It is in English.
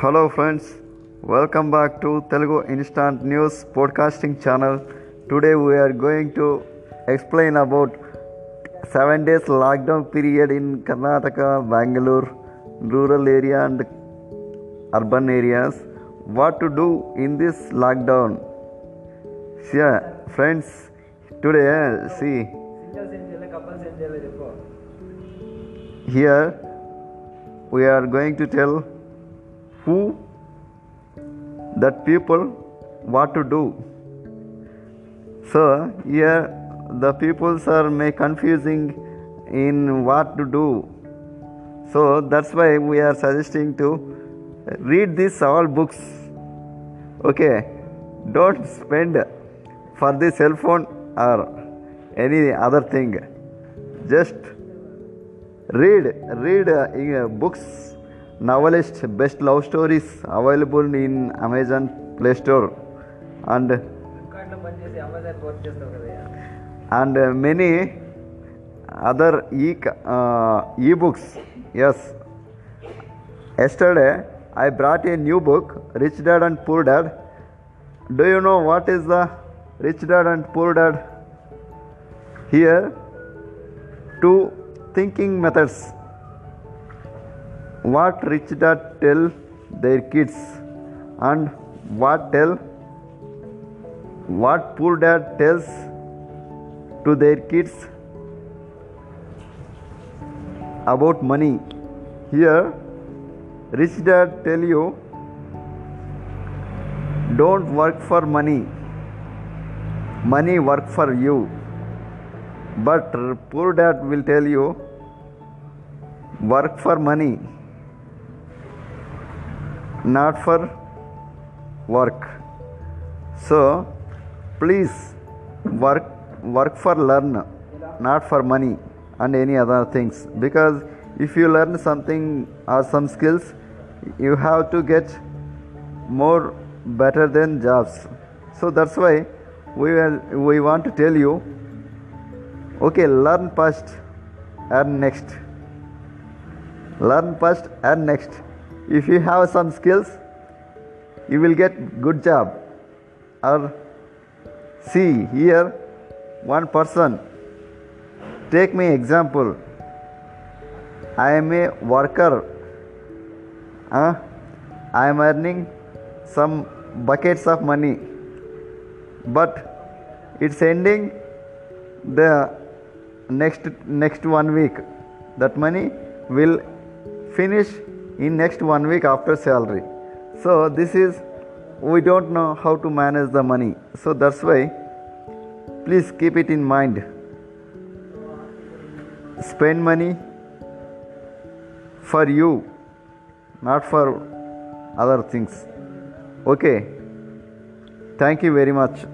Hello friends welcome back to Telugu instant news podcasting channel today we are going to explain about seven days lockdown period in Karnataka Bengaluru rural area and urban areas what to do in this lockdown friends today C singles ఏం చేయాలి couples ఏం చేయాలి చెప్పు here we are going to tell who that people what to do. So here the peoples are may confusing in what to do. So that's why we are suggesting to read these all books. Okay don't spend for the cell phone or any other thing. Just read read uh, uh, books novelist best love stories available in amazon play store. And and uh, many other e uh, ebooks. Yes. Yesterday i brought a new book rich dad and poor dad. Do you know what is the rich dad and poor dad? Here two thinking methods what rich dad tell their kids? And what tell what poor dad tells to their kids? About money. Here rich dad tell you don't work for money. Money work for you. But poor dad will tell you work for money not for work. So please work work for learn not for money and any other things. Because if you learn something or some skills you have to get more better than jobs. So that's why we will, we want to tell you okay learn first and next. Learn first and next if you have some skills you will get good job. Or see here one person. Take me example. I am a worker. Uh, i am earning some buckets of money. But it's ending the next next one week. That money will finish in next one week after salary. So this is we don't know how to manage the money. So that's why please keep it in mind. Spend money for you not for other things. Okay? Thank you very much